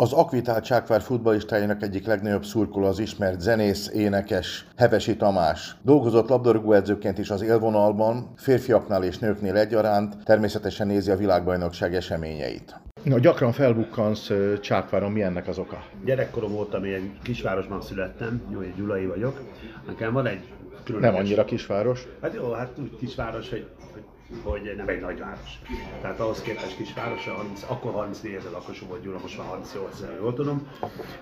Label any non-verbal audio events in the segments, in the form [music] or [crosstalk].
Az Akvitál Csákvár futballistájának egyik legnagyobb szurkoló az ismert zenész, énekes, Hevesi Tamás. Dolgozott labdarúgóedzőként is az élvonalban, férfiaknál és nőknél egyaránt, természetesen nézi a világbajnokság eseményeit. Na, gyakran felbukkansz Csákváron, mi ennek az oka? Gyerekkorom voltam, egy kisvárosban születtem, jó, egy Gyulai vagyok. Nekem van egy különleges... Nem annyira kisváros? Hát jó, hát úgy kisváros, hogy, hogy nem egy nagyváros. Tehát ahhoz képest kisváros, 30, akkor 34 ezer lakosú volt Gyula, most már 38 ezer, jól tudom.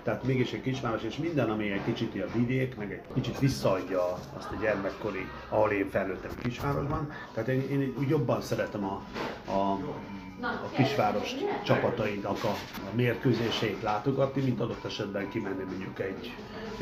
Tehát mégis egy kisváros, és minden, ami egy kicsit a vidék, meg egy kicsit visszaadja azt a gyermekkori, ahol én felnőttem kisvárosban. Tehát én, én úgy jobban szeretem a, a a kisváros csapatainak a, a mérkőzéseit látogatni, mint adott esetben kimenni mondjuk egy,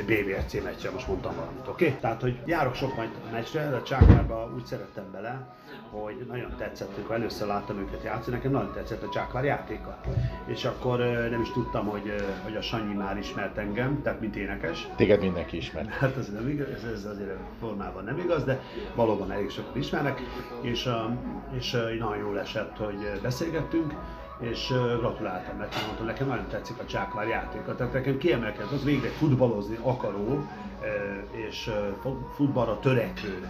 BVRC meccsre, most mondtam valamit, oké? Okay? Tehát, hogy járok sok majd a meccsre, de Csákvárba úgy szerettem bele, hogy nagyon tetszett, amikor először láttam őket játszani, nekem nagyon tetszett a Csákvár játéka. És akkor nem is tudtam, hogy, hogy a Sanyi már ismert engem, tehát mint énekes. Téged mindenki ismer. [laughs] Hát ez nem igaz, ez, ez azért formában nem igaz, de valóban elég sokat ismernek, és, és nagyon jól esett, hogy beszélgettünk, és gratuláltam neki, mondtam, nekem nagyon tetszik a Csákvár játéka, tehát nekem kiemelkedett az végre futballozni akaró és futballra törekvő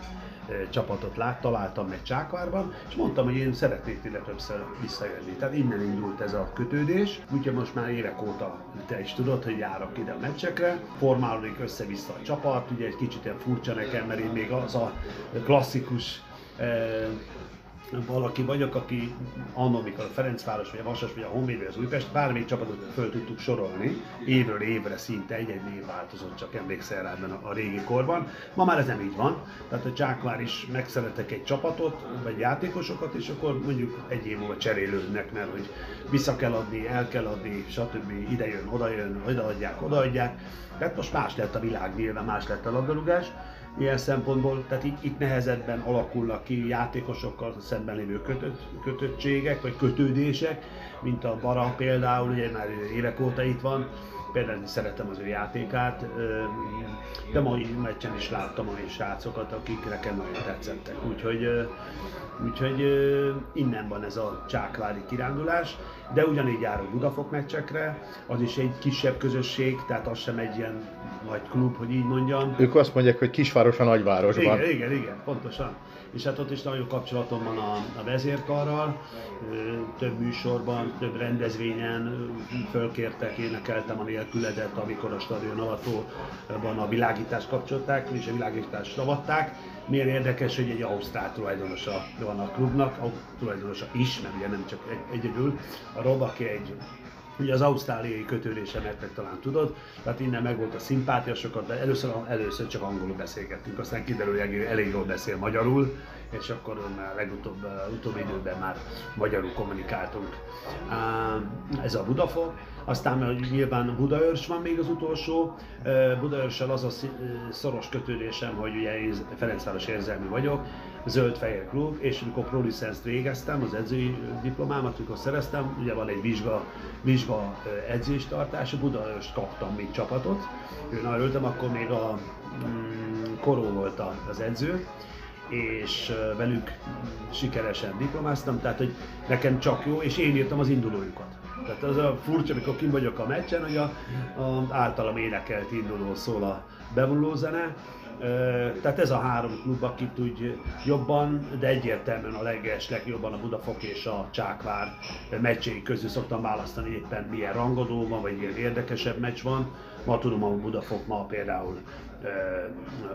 csapatot lát, találtam meg Csákvárban, és mondtam, hogy én szeretnék ide többször visszajönni. Tehát innen indult ez a kötődés, úgyhogy most már évek óta te is tudod, hogy járok ide a meccsekre, formálódik össze-vissza a csapat, ugye egy kicsit ilyen furcsa nekem, mert én még az a klasszikus valaki vagyok, aki annól, mikor a Ferencváros, vagy a Vasas, vagy a Honvéd, vagy az Újpest, bármelyik csapatot föl tudtuk sorolni, évről évre szinte egy-egy név változott, csak emlékszel rá ebben a, a régi korban. Ma már ez nem így van, tehát a Csákvár is megszeretek egy csapatot, vagy játékosokat, és akkor mondjuk egy év múlva cserélődnek, mert hogy vissza kell adni, el kell adni, stb. ide jön, oda jön, odaadják, odaadják. Tehát most más lett a világ nyilván, más lett a labdarúgás ilyen szempontból, tehát itt, itt nehezebben alakulnak ki játékosokkal szemben lévő kötött, kötöttségek, vagy kötődések, mint a Bara például, ugye már évek óta itt van, például szeretem az ő játékát, de mai meccsen is láttam olyan srácokat, akik nekem nagyon tetszettek. Úgyhogy, úgyhogy innen van ez a csákvári kirándulás, de ugyanígy járok Budafok meccsekre, az is egy kisebb közösség, tehát az sem egy ilyen nagy klub, hogy így mondjam. Ők azt mondják, hogy kisváros a nagyvárosban. Igen, igen, igen, pontosan. És hát ott is nagyon kapcsolatom van a, a vezérkarral, több műsorban, több rendezvényen fölkértek, énekeltem a nélküledet, amikor a stadion avatóban a világítást kapcsolták, és a világítást ravatták. Miért érdekes, hogy egy ausztrál tulajdonosa van a klubnak, a tulajdonosa is, mert ugye nem csak egy, egyedül. A Rob, aki egy Ugye az ausztráliai kötődése, mert talán tudod, tehát innen meg volt a szimpátia sokat, de először, először csak angolul beszélgettünk, aztán kiderül, hogy elég jól beszél magyarul, és akkor már legutóbb, utóbbi időben már magyarul kommunikáltunk. Ez a Budafok, aztán nyilván Budaörs van még az utolsó. Budaörssel az a szoros kötődésem, hogy ugye én Ferencváros érzelmi vagyok, zöld-fehér klub, és amikor pro végeztem, az edzői diplomámat, amikor szereztem, ugye van egy vizsga, vizsga edzéstartás, a Budaörst kaptam még csapatot. Én örültem, akkor még a mm, Koró volt az edző, és velük sikeresen diplomáztam, tehát hogy nekem csak jó, és én írtam az indulójukat. Tehát az a furcsa, amikor kim vagyok a meccsen, hogy a, a általam énekelt induló szól a bevonuló zene, tehát ez a három klub, akit úgy jobban, de egyértelműen a leges, legjobban a Budafok és a Csákvár meccsei közül szoktam választani éppen milyen rangadó van, vagy milyen érdekesebb meccs van. Ma tudom, a Budafok ma például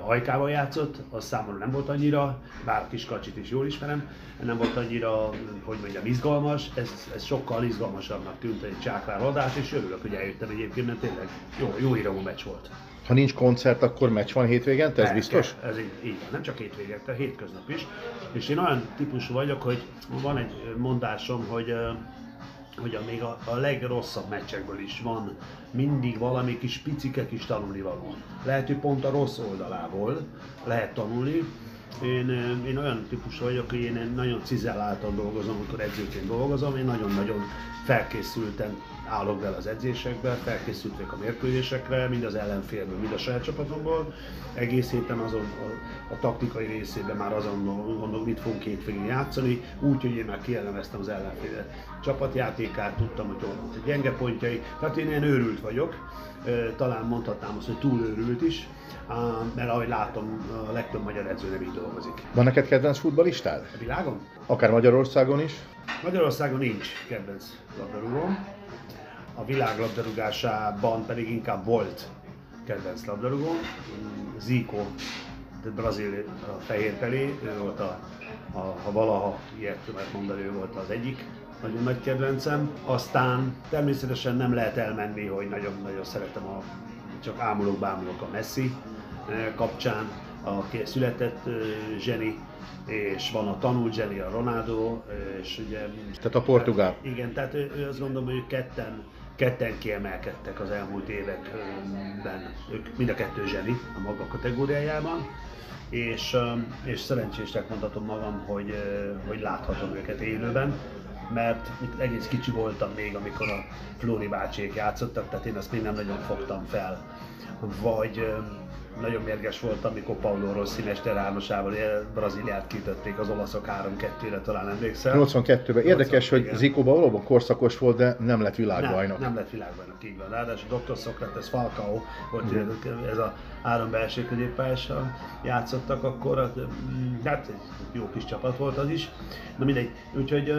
hajkával játszott, az számomra nem volt annyira, bár Kiskacsit is jól ismerem, nem volt annyira, hogy mondjam, izgalmas, ez, ez sokkal izgalmasabbnak tűnt egy csákvár adás, és örülök, hogy eljöttem egyébként, mert tényleg jó, jó íramú meccs volt. Ha nincs koncert, akkor meccs van hétvégen, ez biztos? Ez így, így nem csak hétvégen, de hétköznap is. És én olyan típusú vagyok, hogy van egy mondásom, hogy hogy a, még a, a legrosszabb meccsekből is van mindig valami kis picike kis tanulnivaló. Lehet, hogy pont a rossz oldalából lehet tanulni. Én, én olyan típus vagyok, hogy én nagyon cizelláltan dolgozom, amikor edzőként dolgozom, én nagyon-nagyon felkészülten állok bele az edzésekbe, felkészült vagyok a mérkőzésekre, mind az ellenfélből, mind a saját csapatomból. Egész héten azon a, a taktikai részében már azon gondolom, mit fogunk két végén játszani, úgy, hogy én már kielemeztem az ellenfél csapatjátékát, tudtam, hogy ott a gyenge pontjai. Tehát én ilyen őrült vagyok, talán mondhatnám azt, hogy túl őrült is, mert ahogy látom, a legtöbb magyar edző nem így dolgozik. Van neked kedvenc futballistád? A világon? Akár Magyarországon is? Magyarországon nincs kedvenc labdarúgóm a világ labdarúgásában pedig inkább volt kedvenc labdarúgó. Zico, de brazil a fehér pelé, ő volt a, a, ha valaha ilyet lehet mondani, ő volt az egyik nagyon nagy kedvencem. Aztán természetesen nem lehet elmenni, hogy nagyon-nagyon szeretem a csak ámulok, bámulok a Messi eh, kapcsán, a született eh, zseni, és van a tanult zseni, a Ronaldo, és ugye... Tehát a portugál. Igen, tehát ő, azt gondolom, hogy ketten ketten kiemelkedtek az elmúlt években, ők mind a kettő zseni a maga kategóriájában, és, és szerencsésnek mondhatom magam, hogy, hogy láthatom őket élőben, mert egész kicsi voltam még, amikor a Flóri bácsék játszottak, tehát én azt még nem nagyon fogtam fel. Vagy nagyon mérges volt, amikor Paulo Rossi mesterárnosával Brazíliát kitötték az olaszok 3-2-re, talán emlékszel. 82-ben. Érdekes, 80, hogy Zico valóban korszakos volt, de nem lett világbajnok. Nem, nem lett világbajnok, így van. Ráadásul Dr. Socrates Falcao volt, mm. ez a három belső középpályással játszottak akkor, hát, mm, hát jó kis csapat volt az is. Na mindegy, úgyhogy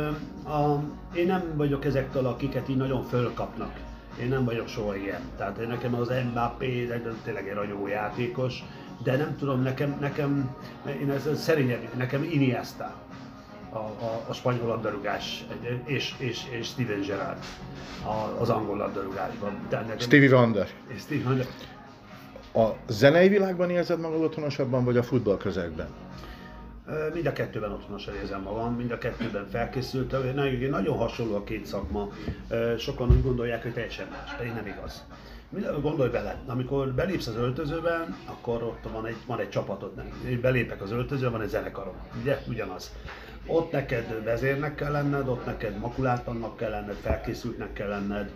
a, én nem vagyok ezektől, akiket így nagyon fölkapnak én nem vagyok soha ilyen. Tehát nekem az Mbappé tényleg egy ragyó játékos, de nem tudom, nekem, nekem én ez szerényen, nekem Iniesta a, a, a spanyol labdarúgás, és, és, és Steven Gerrard az angol labdarúgásban. nekem, Stevie Wonder. Stevie Wonder. A zenei világban érzed magad otthonosabban, vagy a futball közegben? Mind a kettőben otthonosan érzem magam, mind a kettőben felkészültem. Nagyon hasonló a két szakma. Sokan úgy gondolják, hogy teljesen más, pedig nem igaz. Gondolj bele, amikor belépsz az öltözőben, akkor ott van egy, van egy csapatod, belépek az öltözőbe, van egy zenekarom, ugye? Ugyanaz. Ott neked vezérnek kell lenned, ott neked makulátlannak kell lenned, felkészültnek kell lenned,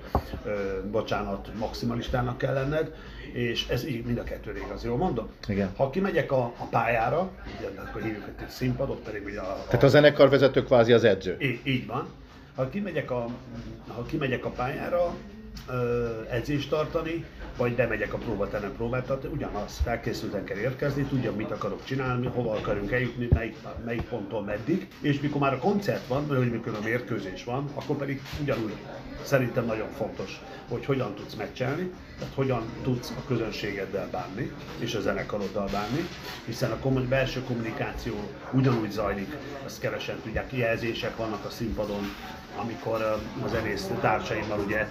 ö, bocsánat, maximalistának kell lenned, és ez így mind a kettő igaz, jól mondom? Igen. Ha kimegyek a, a pályára, ugye, akkor hívjuk egy színpad, ott pedig ugye a, a... Tehát a zenekarvezető kvázi az edző. Így, így van. Ha kimegyek a, ha kimegyek a pályára, edzést tartani, vagy bemegyek a próbaterem próbát tartani, ugyanaz, felkészülten kell érkezni, tudjam, mit akarok csinálni, hova akarunk eljutni, melyik, melyik ponttól meddig, és mikor már a koncert van, vagy mikor a mérkőzés van, akkor pedig ugyanúgy szerintem nagyon fontos, hogy hogyan tudsz meccselni, tehát hogyan tudsz a közönségeddel bánni, és a zenekaroddal bánni, hiszen a kommun- belső kommunikáció ugyanúgy zajlik, azt kevesen tudják, jelzések vannak a színpadon, amikor a zenész társaimmal ugye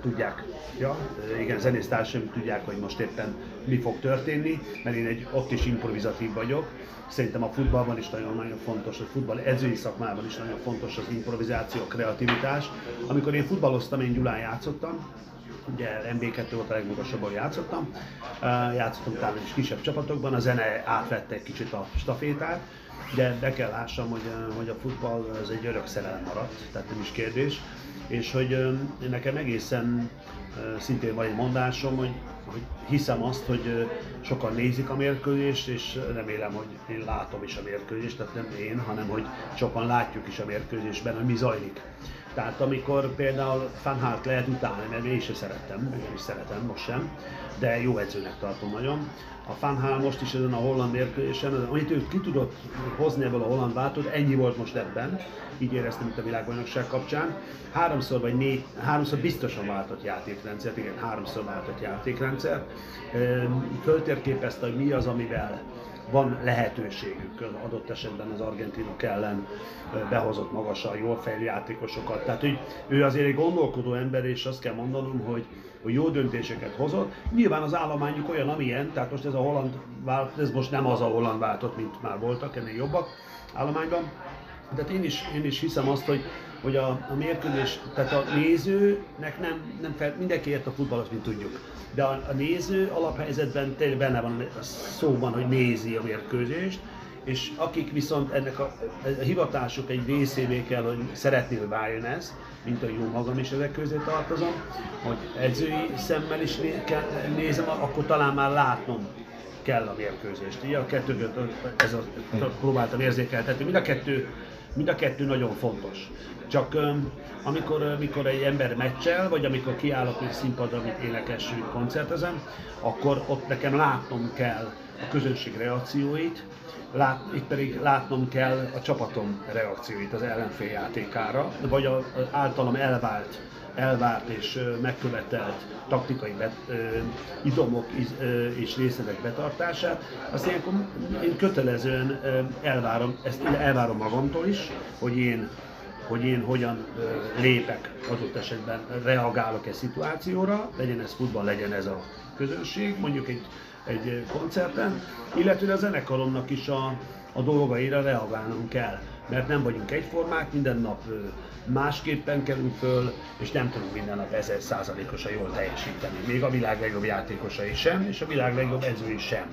tudják, ja, igen, zenész társaim tudják, hogy most éppen mi fog történni, mert én egy ott is improvizatív vagyok. Szerintem a futballban is nagyon-nagyon fontos, a futball edzői szakmában is nagyon fontos az improvizáció, a kreativitás. Amikor én futballoztam, én Gyulán játszottam, ugye MB2 volt a legmagasabban játszottam, játszottam utána is kisebb csapatokban, a zene átvette egy kicsit a stafétát, de be kell lássam, hogy, hogy a futball az egy örök szerelem maradt, tehát nem is kérdés és hogy nekem egészen szintén van egy mondásom, hogy, hogy hiszem azt, hogy sokan nézik a mérkőzést, és remélem, hogy én látom is a mérkőzést, tehát nem én, hanem hogy sokan látjuk is a mérkőzésben, hogy mi zajlik. Tehát amikor például Fanhart lehet utálni, mert én sem szerettem, is szeretem, most sem, de jó edzőnek tartom nagyon. A Fanhal most is ezen a holland mérkőzésen, amit ő ki tudott hozni ebből a holland váltót, ennyi volt most ebben, így éreztem itt a világbajnokság kapcsán. Háromszor vagy négy, háromszor biztosan váltott játékrendszer, igen, háromszor váltott játékrendszer. Föltérképezte, hogy mi az, amivel van lehetőségük adott esetben az argentinok ellen behozott magasan, jól fejlő játékosokat. Tehát hogy ő azért egy gondolkodó ember, és azt kell mondanom, hogy, hogy jó döntéseket hozott. Nyilván az állományuk olyan, amilyen, tehát most ez a holland vált, ez most nem az a holland váltott, mint már voltak, ennél jobbak állományban. De én is, én is hiszem azt, hogy, hogy a, a mérkőzés, tehát a nézőnek nem, nem fel, mindenki ért a futballos, mint tudjuk. De a, a néző alaphelyzetben tényleg benne van a szóban, hogy nézi a mérkőzést, és akik viszont ennek a, a hivatásuk egy részévé kell, hogy szeretné, hogy váljon ez, mint a jó magam is ezek közé tartozom, hogy edzői szemmel is né, kell, nézem, akkor talán már látnom kell a mérkőzést. Ugye a kettőt ez a, próbáltam érzékeltetni. Mind a kettő mind a kettő nagyon fontos. Csak amikor, amikor egy ember meccsel, vagy amikor kiállok egy színpadra, amit énekes koncertezem, akkor ott nekem látnom kell a közönség reakcióit, lát, itt pedig látnom kell a csapatom reakcióit az ellenfél játékára, vagy az általam elvált elvárt és megkövetelt taktikai bet, idomok és részletek betartását, azt ilyenkor én kötelezően elvárom, ezt elvárom magamtól is, hogy én hogy én hogyan lépek adott esetben, reagálok egy szituációra, legyen ez futball, legyen ez a közönség, mondjuk egy, egy koncerten, illetve a zenekaromnak is a, a dolgaira reagálnunk kell mert nem vagyunk egyformák, minden nap másképpen kerül föl, és nem tudunk minden nap ezer százalékosan jól teljesíteni. Még a világ legjobb játékosai sem, és a világ legjobb edzői sem.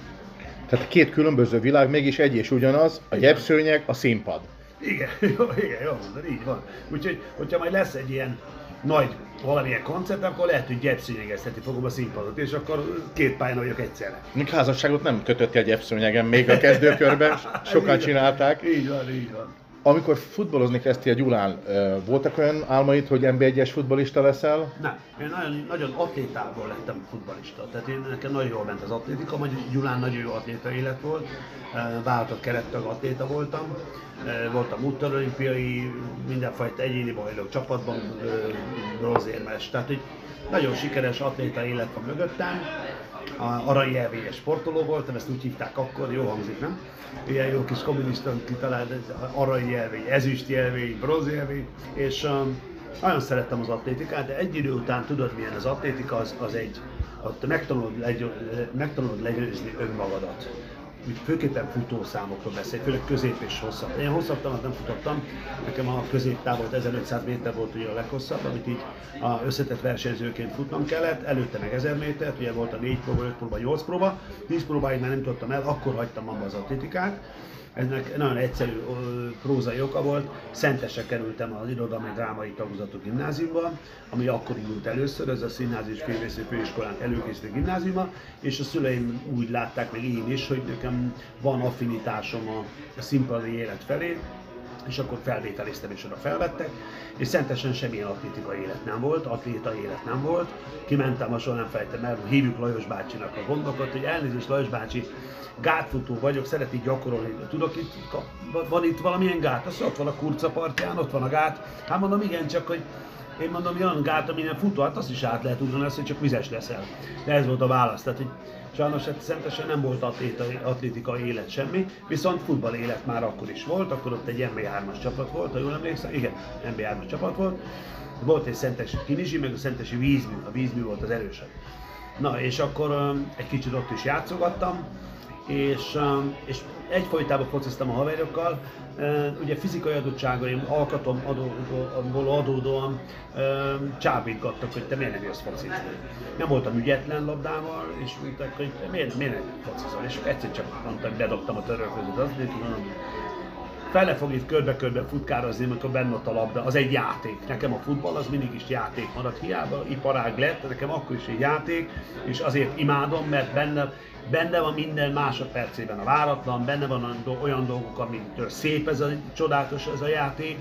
Tehát két különböző világ, mégis egy és ugyanaz, a gyepszőnyeg, a színpad. Igen, [laughs] jó, igen, jó mondod, így van. Úgyhogy, hogyha majd lesz egy ilyen nagy valamilyen koncert, akkor lehet, hogy gyepszőnyegezteti fogom a színpadot, és akkor két pályán vagyok egyszerre. Még házasságot nem kötötti a gyepszőnyegen még a kezdőkörben, [laughs] sokan csinálták. Így van, így van. Amikor futballozni kezdtél Gyulán, voltak olyan álmaid, hogy NB1-es futbalista leszel? Nem. Én nagyon, nagyon atlétából lettem futbalista. Tehát én, nekem nagyon jól ment az atlétika, vagy Gyulán nagyon jó atléta élet volt. Váltott kerettag atléta voltam. Voltam úttörölimpiai, mindenfajta egyéni bajnok csapatban, bronzérmes. Tehát hogy nagyon sikeres atléta élet van mögöttem. Aranyjelvélyes sportoló voltam, ezt úgy hívták akkor, jó hangzik, nem? ilyen jó kis kommunista kitalált aranyjelvény, ezüstjelvény, bronzjelvény, és um, nagyon szerettem az atlétikát, de egy idő után tudod milyen az atlétika, az, az egy, ott megtanulod, legy, megtanulod legyőzni önmagadat főképpen futószámokról beszél, főleg közép és hosszabb. Én hosszabb távot nem futottam, nekem a középtáv volt 1500 méter volt ugye a leghosszabb, amit így a összetett versenyzőként futnom kellett, előtte meg 1000 métert, ugye volt a 4 próba, 5 próba, 8 próba, 10 próbáig már nem tudtam el, akkor hagytam abba az atlétikát, ennek nagyon egyszerű prózai oka volt. Szentesre kerültem az irodalmi drámai tagozatú gimnáziumba, ami akkor indult először, ez a Színházi és Filmészeti Főiskolán előkészítő gimnáziuma, és a szüleim úgy látták meg én is, hogy nekem van affinitásom a színpadi élet felé, és akkor felvételiztem, és oda felvettek, és szentesen semmilyen atlétikai élet nem volt, atléta élet nem volt. Kimentem, a soha nem fejtem el, hívjuk Lajos bácsinak a gondokat, hogy elnézést Lajos bácsi, gátfutó vagyok, szeretik gyakorolni. Tudok itt, van itt valamilyen gát? Azt ott van a kurca partján, ott van a gát. Hát mondom, igen, csak hogy én mondom, olyan gát, amilyen futó, hát azt is át lehet ugrani, azt, hogy csak vizes leszel. De ez volt a válasz. Tehát, hogy sajnos szentesen nem volt atlétikai, atlétikai élet semmi, viszont futball élet már akkor is volt, akkor ott egy MB3-as csapat volt, ha jól emlékszem, igen, MB3-as csapat volt. Volt egy szentesi kinizsi, meg a szentesi vízmű, a vízmű volt az erősebb. Na, és akkor egy kicsit ott is játszogattam, és, um, és egyfolytában fociztam a haverjokkal, uh, ugye fizikai adottságaim, alkatom adódóan, csábítgattak, hogy te miért nem jössz focizni. Nem voltam ügyetlen labdával, és mondták, hogy miért, miért nem focizol, és egyszer csak mondtam, bedobtam a törölközőt, azt mondtam, fele fog itt körbe-körbe futkározni, amikor benne ott a labda, az egy játék. Nekem a futball az mindig is játék maradt, hiába iparág lett, nekem akkor is egy játék, és azért imádom, mert benne benne van minden másodpercében a váratlan, benne van olyan dolgok, amitől szép ez a csodálatos ez a játék,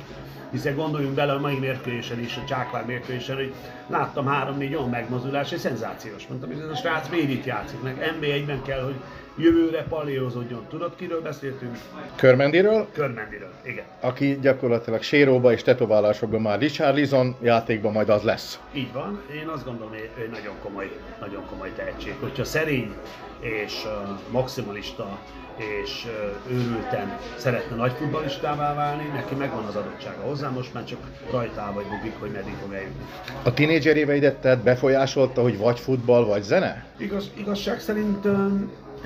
hiszen gondoljunk bele a mai mérkőzésen is, a Csákvár mérkőzésen, hogy láttam három-négy olyan megmozdulás, és szenzációs. Mondtam, hogy ez a srác miért itt játszik, meg NB1-ben kell, hogy jövőre paléozódjon. Tudod, kiről beszéltünk? Körmendiről? Körmendiről, igen. Aki gyakorlatilag séróba és tetoválásokban már Richard Lizon, játékban majd az lesz. Így van. Én azt gondolom, hogy nagyon komoly, nagyon komoly tehetség. Hogyha szerény és uh, maximalista és őrülten szeretne nagy futballistává válni, neki megvan az adottsága hozzá, most már csak rajtál vagy bugik, hogy meddig fog eljutni. A tinédzser éveidet tehát befolyásolta, hogy vagy futball, vagy zene? Igaz, igazság szerint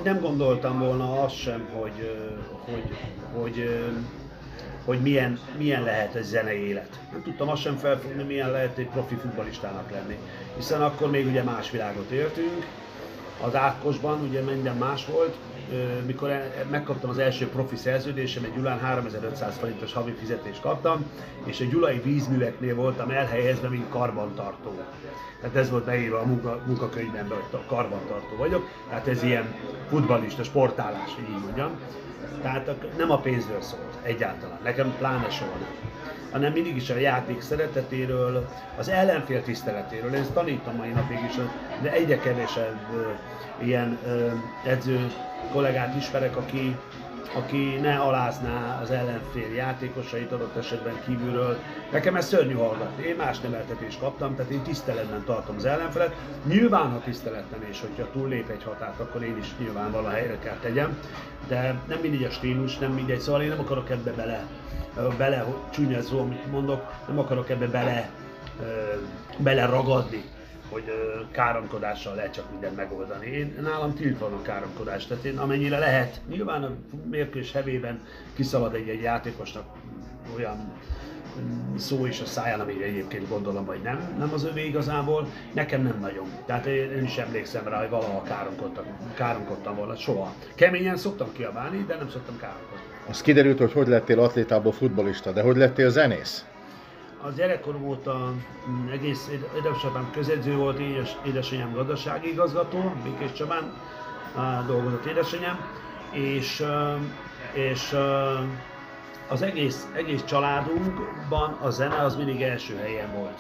nem gondoltam volna azt sem, hogy, hogy, hogy hogy milyen, milyen lehet egy zenei élet. Nem tudtam azt sem felfogni, milyen lehet egy profi futballistának lenni. Hiszen akkor még ugye más világot éltünk, az Ákosban ugye minden más volt, mikor megkaptam az első profi szerződésem, egy Gyulán 3500 forintos havi fizetést kaptam, és a Gyulai vízműveknél voltam elhelyezve, mint karbantartó. Tehát ez volt beírva a munka, munkakönyvemben, hogy karbantartó vagyok. Tehát ez ilyen futballista, sportálás, így mondjam. Tehát nem a pénzről szólt egyáltalán, nekem pláne soha nem hanem mindig is a játék szeretetéről, az ellenfél tiszteletéről. Én ezt tanítom mai napig is, de egyre kevesebb ilyen edző kollégát ismerek, aki, aki ne alázná az ellenfél játékosait adott esetben kívülről. Nekem ez szörnyű hallgatni. Én más neveltetést kaptam, tehát én tiszteletben tartom az ellenfelet. Nyilván, ha tiszteletlen és hogyha túllép egy határt, akkor én is nyilván vala helyre kell tegyem, de nem mindig a stílus, nem mindegy, szóval én nem akarok ebbe bele, bele csúnya szó, amit mondok, nem akarok ebbe bele, bele ragadni hogy káromkodással lehet csak mindent megoldani. Én, nálam tiltva van a káromkodás, tehát én amennyire lehet, nyilván a mérkős hevében kiszalad egy, egy játékosnak olyan mm, szó is a száján, amire egyébként gondolom, hogy nem, nem az övé igazából, nekem nem nagyon. Tehát én, én is emlékszem rá, hogy valaha káromkodtam, káromkodtam volna, soha. Keményen szoktam kiabálni, de nem szoktam káromkodni. Az kiderült, hogy hogy lettél atlétából futbolista, de hogy lettél zenész? Az gyerekkorom óta mm, egész édesapám közedző volt, édes, édesanyám gazdasági igazgató, Békés Csabán dolgozott édesanyám, és, és az egész, egész családunkban a zene az mindig első helyen volt.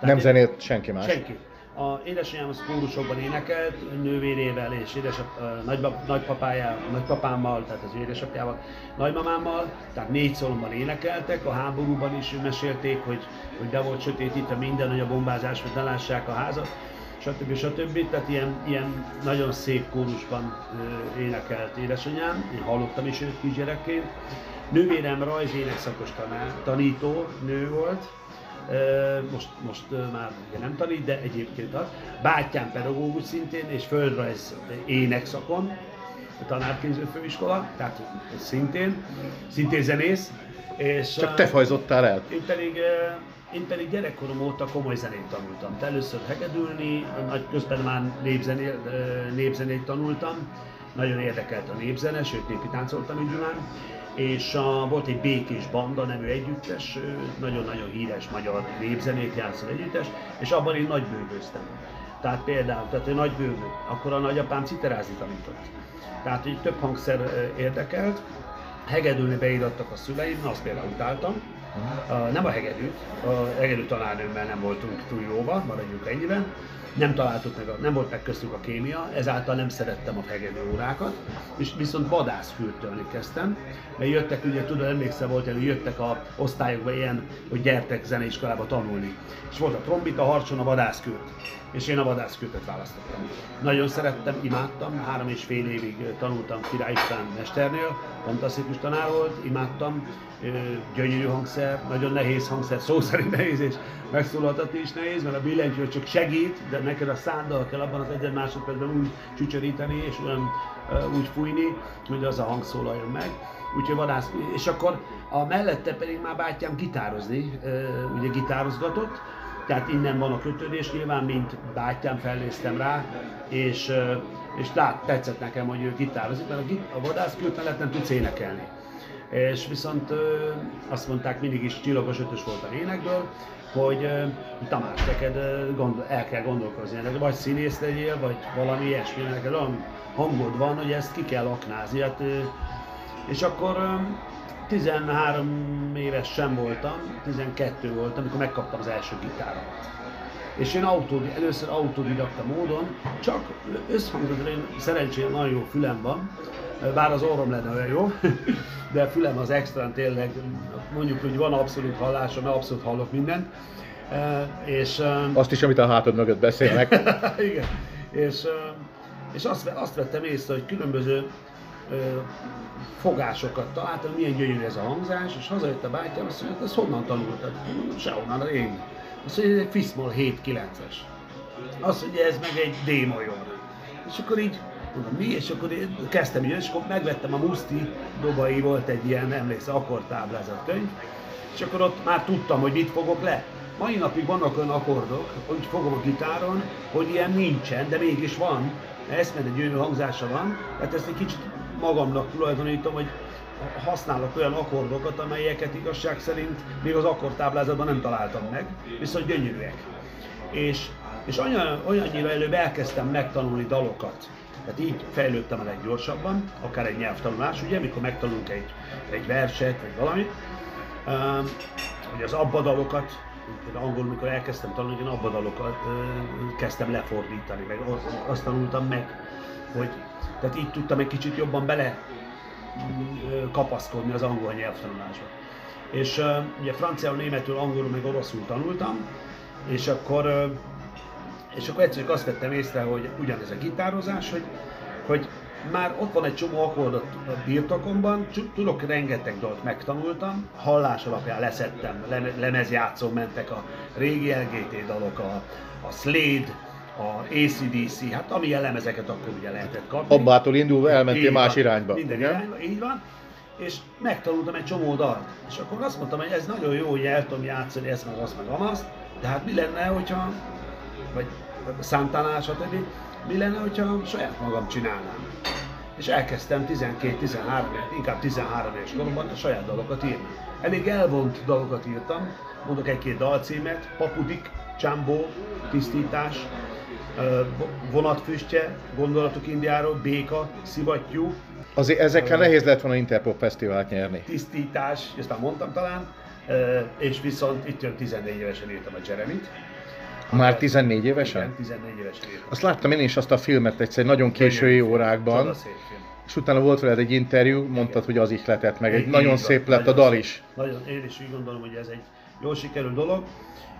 Tehát Nem zenét senki más? Senki. A édesanyám az kórusokban énekelt, nővérével és édesap, nagybab, nagypapájával, nagypapámmal, tehát az édesapjával, nagymamámmal, tehát négy szólomban énekeltek, a háborúban is mesélték, hogy, hogy be volt sötétítve minden, hogy a bombázás, hogy ne a házat, stb. stb. Tehát ilyen, ilyen nagyon szép kórusban énekelt édesanyám, én hallottam is őt kisgyerekként. Nővérem rajz énekszakos tanító nő volt, most, most már ugye nem tanít, de egyébként az. Bátyám pedagógus szintén, és földrajz énekszakon, tanárképző főiskola, tehát szintén, szintén zenész. És, Csak te fajzottál el? Én pedig, én pedig gyerekkorom óta komoly zenét tanultam. Először hegedülni, közben már népzenét, népzenét tanultam, nagyon érdekelt a népzene, sőt népi táncoltam Gyulán, és a, volt egy Békés Banda nevű együttes, nagyon-nagyon híres magyar népzenét játszó együttes, és abban én nagy bőgőztem. Tehát például, tehát egy nagy bőgő, akkor a nagyapám citerázni tanított. Tehát így több hangszer érdekelt, hegedülni beírattak a szüleim, azt például utáltam, Uh, nem a hegedűt, a hegedű tanárnőmmel nem voltunk túl jóba, maradjunk ennyiben, nem találtuk meg, a, nem volt meg köztük a kémia, ezáltal nem szerettem a hegedű órákat, és viszont vadászkürtölni kezdtem, mert jöttek, ugye tudod, emlékszel volt, hogy jöttek a osztályokba ilyen, hogy gyertek zeneiskolába tanulni. És volt a trombita, harcson a vadászkürt és én a vadászkürtöt választottam. Nagyon szerettem, imádtam, három és fél évig tanultam Király István mesternél, fantasztikus tanár volt, imádtam, gyönyörű hangszer, nagyon nehéz hangszer, szó szerint nehéz, és megszólaltatni is nehéz, mert a billentyű csak segít, de neked a száddal kell abban az egy másodpercben úgy csücsöríteni, és olyan úgy fújni, hogy az a hang szólaljon meg. Úgyhogy vadász, és akkor a mellette pedig már bátyám gitározni, ugye gitározgatott, tehát innen van a kötődés, nyilván mint bátyám felnéztem rá, és, és lát, tetszett nekem, hogy ő gitározik, mert a, a vadász mellett nem tudsz énekelni. És viszont azt mondták, mindig is csillagos ötös volt a énekből, hogy Tamás, neked gondol, el kell gondolkozni, neked vagy színész legyél, vagy valami ilyesmi, neked olyan hangod van, hogy ezt ki kell aknázni. Hát, és akkor 13 éves sem voltam, 12 voltam, amikor megkaptam az első gitáromat. És én autó, először autodidakta módon, csak összhangzatra én szerencsére nagyon jó fülem van, bár az orrom lenne olyan jó, [laughs] de fülem az extra tényleg, mondjuk, hogy van abszolút hallásom, mert abszolút hallok mindent. És, azt is, amit a hátad mögött beszélnek. [laughs] Igen. És, és azt, azt vettem észre, hogy különböző fogásokat találtam, milyen gyönyörű ez a hangzás, és hazajött a bátyám, azt mondja, ezt honnan tanultad? Sehonnan, én. Azt mondja, ez egy Fiszmol 7-9-es. Azt mondja, ez meg egy D-major. És akkor így Mondom, mi? És akkor én kezdtem így, és akkor megvettem a Muszti Dobai, volt egy ilyen, emlékszel, akkordtáblázat könyv, és akkor ott már tudtam, hogy mit fogok le. Mai napig vannak olyan akkordok, hogy fogom a gitáron, hogy ilyen nincsen, de mégis van. Eszmed gyönyörű hangzása van, tehát ezt egy kicsit magamnak tulajdonítom, hogy használok olyan akkordokat, amelyeket igazság szerint még az akkordtáblázatban nem találtam meg, viszont gyönyörűek. És, és olyan, olyannyira előbb elkezdtem megtanulni dalokat. Tehát így fejlődtem a leggyorsabban, akár egy nyelvtanulás, ugye, mikor megtanulunk egy, egy verset, vagy valamit, uh, hogy az abbadalokat, angolul, mikor elkezdtem tanulni, én abbadalokat uh, kezdtem lefordítani, meg azt tanultam meg, hogy tehát így tudtam egy kicsit jobban bele kapaszkodni az angol nyelvtanulásba. És uh, ugye franciául, németül, angolul, meg oroszul tanultam, és akkor, és akkor egyszerűen azt vettem észre, hogy ugyanez a gitározás, hogy, hogy már ott van egy csomó akkordot a birtokomban, tudok rengeteg dalt megtanultam, hallás alapján leszettem, lemezjátszón mentek a régi LGT dalok, a, a Slade, a ACDC, hát ami jellemezeket akkor ugye lehetett kapni. Abbától indulva elmentél Így más van, irányba. Minden ugye? irányba, így van. És megtanultam egy csomó dalt. És akkor azt mondtam, hogy ez nagyon jó, hogy el tudom játszani ezt meg azt meg amazt, de hát mi lenne, hogyha, vagy Santana, stb. Mi lenne, hogyha saját magam csinálnám. És elkezdtem 12-13, inkább 13 éves koromban a saját dalokat írni. Elég elvont dalokat írtam, mondok egy-két dalcímet, Papudik, Csambó, Tisztítás, vonatfüstje, gondolatok Indiáról, béka, szivattyú, Azért ezekkel nehéz lett volna Interpop Fesztivált nyerni. tisztítás, ezt már mondtam talán, és viszont itt jön 14 évesen írtam a Jeremit. Már 14 évesen? Igen, 14 évesen. Azt láttam én is azt a filmet egyszer nagyon késői órákban, és utána volt veled egy interjú, mondtad, hogy az ihletett meg. Egy nagyon szép lett a dal is. Nagyon, én is úgy gondolom, hogy ez egy jól sikerült dolog.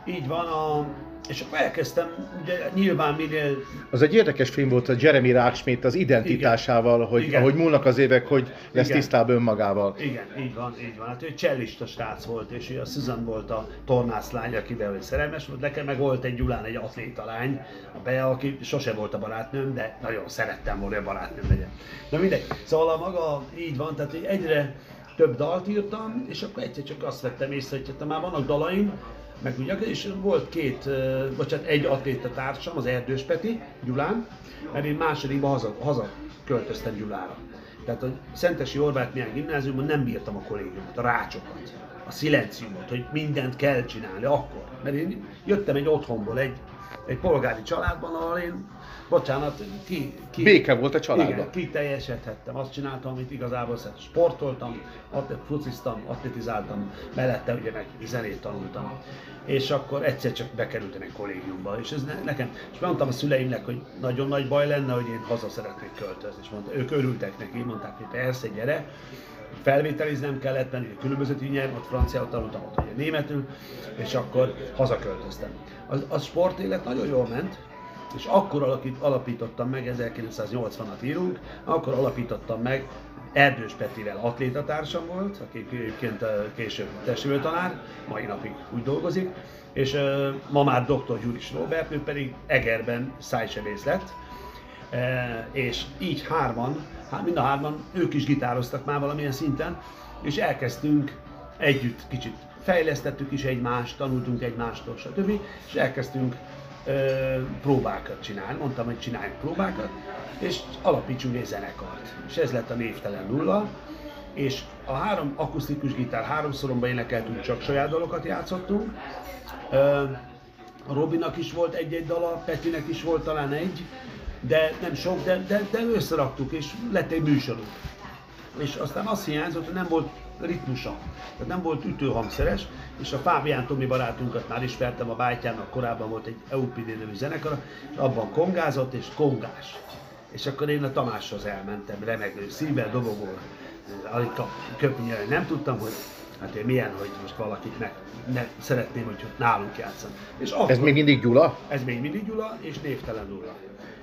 Így van, a, és akkor elkezdtem, ugye nyilván minél Az egy érdekes film volt a Jeremy Rockschmidt az identitásával, hogy Igen. ahogy múlnak az évek, hogy lesz Igen. tisztább önmagával. Igen, így van, így van. Hát ő csellista srác volt, és ő a Susan volt a tornászlány, akivel ő szerelmes volt. Nekem meg volt egy Gyulán egy atléta lány, a Bea, aki sose volt a barátnőm, de nagyon szerettem volna, hogy a barátnőm legyen. Na mindegy. Szóval a maga így van, tehát hogy egyre több dalt írtam, és akkor egyszer csak azt vettem észre, hogy hát már vannak dalaim, meg ugye, és volt két, bocsánat, egy atléta társam, az Erdős Peti, Gyulán, mert én másodikban haza, haza költöztem Gyulára. Tehát a Szentesi Orbát Mián gimnáziumban nem bírtam a kollégiumot, a rácsokat, a szilenciumot, hogy mindent kell csinálni akkor. Mert én jöttem egy otthonból, egy, egy polgári családban, ahol én, bocsánat, ki, ki Béke volt a családban. igen, kiteljesedhettem, azt csináltam, amit igazából szerettem. Sportoltam, atlet, fociztam, atletizáltam, mellette ugye meg zenét tanultam. És akkor egyszer csak bekerültem egy kollégiumba, és ez ne, nekem, és mondtam a szüleimnek, hogy nagyon nagy baj lenne, hogy én haza szeretnék költözni, és mondta, ők örültek neki, mondták, hogy persze, gyere, felvételiznem kellett, ugye különböző nyelv, ott franciául tanultam, ott ugye németül, és akkor hazaköltöztem. Az, az sportélet nagyon jól ment, és akkor alakít, alapítottam meg, 1980-at írunk, akkor alapítottam meg, Erdős Petivel atlétatársam volt, aki egyébként később tanár, mai napig úgy dolgozik, és ma már dr. Gyuris Robert, ő pedig Egerben szájsebész lett, és így hárman, mind a hárman, ők is gitároztak már valamilyen szinten, és elkezdtünk együtt kicsit fejlesztettük is egymást, tanultunk egymástól, stb. És elkezdtünk próbákat csinálni. Mondtam, hogy csináljunk próbákat, és alapítsunk egy zenekart. És ez lett a névtelen nulla. És a három akusztikus gitár háromszoromban énekeltünk, csak saját dalokat játszottunk. Robinak is volt egy-egy dala, Petinek is volt talán egy, de nem sok, de, de, de összeraktuk, és lett egy műsorunk. És aztán azt hiányzott, hogy nem volt ritmusa, tehát nem volt ütőhangszeres, és a Fábián Tomi barátunkat már ismertem, a bátyámnak korábban volt egy EUPD nevű zenekar, és abban kongázott és kongás. És akkor én a Tamáshoz elmentem, remegő szívvel, dobogó, alig köpni nem tudtam, hogy hát én milyen, hogy most valakit meg, ne, szeretném, hogy nálunk játszan. És akkor, Ez még mindig Gyula? ez még mindig Gyula, és névtelen Gyula.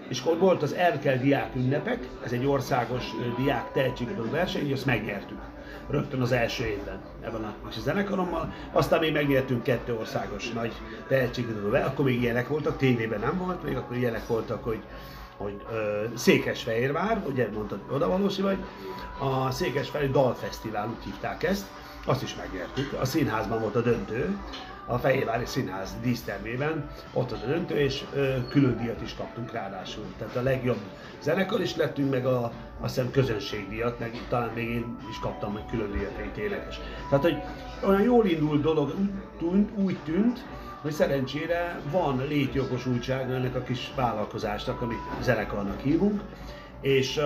És akkor volt az Erkel diák ünnepek, ez egy országos diák tehetségedő verseny, és azt megnyertük. Rögtön az első évben. Ebben a kis zenekarommal. Aztán még megnyertünk kettő országos nagy verseny, akkor még ilyenek voltak, tévében nem volt, még akkor ilyenek voltak, hogy hogy ö, Székesfehérvár, ugye mondtad, odavalósi vagy, a Székesfehérvári Dalfesztivál, úgy hívták ezt, azt is megnyertük. A színházban volt a döntő, a Fehérvári Színház dísztermében, ott az a döntő, és ö, külön díjat is kaptunk ráadásul. Tehát a legjobb zenekar is lettünk, meg a, azt hiszem közönségdíjat, meg talán még én is kaptam egy külön díjat, egy énekes. Tehát, hogy olyan jól indult dolog tűnt, úgy tűnt hogy szerencsére van létjogosultság ennek a kis vállalkozásnak, amit zenekarnak hívunk, és,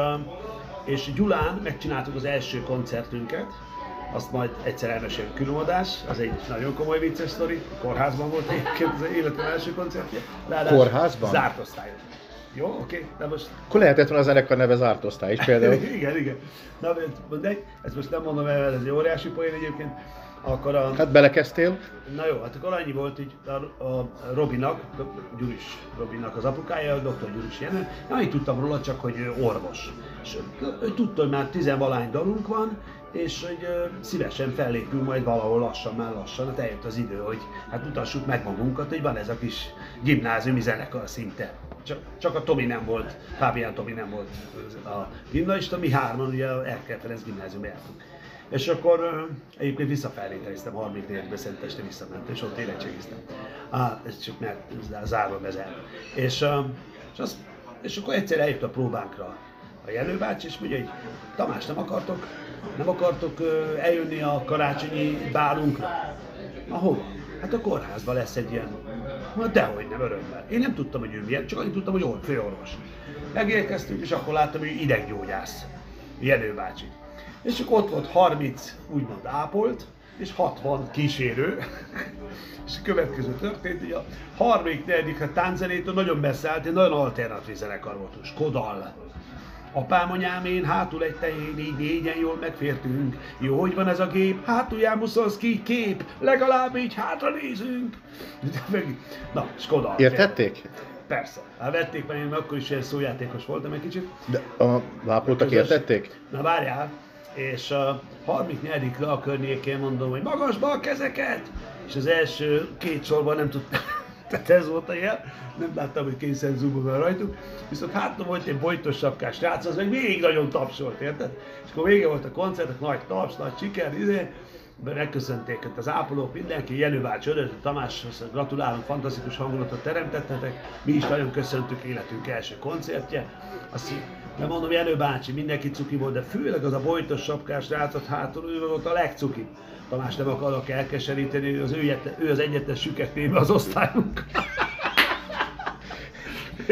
és Gyulán megcsináltuk az első koncertünket, azt majd egyszer elmeséljük különadás, az egy nagyon komoly vicces sztori, kórházban volt egyébként az életem első koncertje. Ráadásul kórházban? Zárt osztályok. Jó, oké, okay, de most... Akkor lehetett volna a zenekar neve zárt osztály is például. [laughs] igen, igen. Na, de ezt most nem mondom el, ez egy óriási poén egyébként. Akkor a... Hát belekezdtél? Na jó, hát akkor annyi volt így a, a Robinak, Gyuris Robinak az apukája, a dr. Gyuris Jenő. Annyit tudtam róla csak, hogy ő orvos. És ő tudta, hogy már tizenvalány dalunk van, és hogy szívesen fellépünk majd valahol lassan, már lassan, hát eljött az idő, hogy hát mutassuk meg magunkat, hogy van ez a kis gimnáziumi zenekar szinte. Csak, csak a Tomi nem volt, Fábián Tomi nem volt a gimnazista, mi hárman ugye a Erkel Ferenc gimnázium jártunk. És akkor egyébként visszafelvételiztem, 34-ben Szenteste visszament, és ott érettségiztem. Á, ez csak mert zárva bezár. És, és, az, és akkor egyszer eljött a próbánkra a Jenő bácsi, és mondja, hogy Tamás, nem akartok, nem akartok eljönni a karácsonyi bálunkra? Na hova? Hát a kórházban lesz egy ilyen. Na dehogy nem, örömmel. Én nem tudtam, hogy ő milyen, csak annyit tudtam, hogy főorvos. Megérkeztünk, és akkor láttam, hogy ideggyógyász. Jenő bácsi. És akkor ott volt 30 úgymond ápolt, és 60 kísérő. [laughs] és a következő történt, hogy a harmadik, negyedik a tánczenétől nagyon messze egy nagyon alternatív zenekar volt, Skodal. Apám, anyám, én hátul egy tehén, így négyen jól megfértünk. Jó, hogy van ez a gép, hátulján ki kép, legalább így hátra nézünk. [laughs] Na, Skoda. Értették? Persze. Hát vették, mert én akkor is ilyen szójátékos voltam egy kicsit. De a lápoltak értették? Na várjál, és a 34. a környékén mondom, hogy magasba a kezeket! És az első két sorban nem tudtam, tehát ez volt a jel, nem láttam, hogy kényszer van rajtuk, viszont hátra volt egy bojtos sapkás srác, az meg végig nagyon tapsolt, érted? És akkor vége volt a koncertnek, nagy taps, nagy siker, izé, megköszönték az ápolók, mindenki, Jenő bácsi, Ödös, Tamás, gratulálunk, fantasztikus hangulatot teremtettetek, mi is nagyon köszöntük életünk első koncertje. Azt de mondom, Jenő bácsi, mindenki cuki volt, de főleg az a bojtos sapkás rácot hátul, ő volt a legcuki. Tamás nem akarok elkeseríteni, ő az, ő, ő az egyetlen süket az osztályunk. [laughs]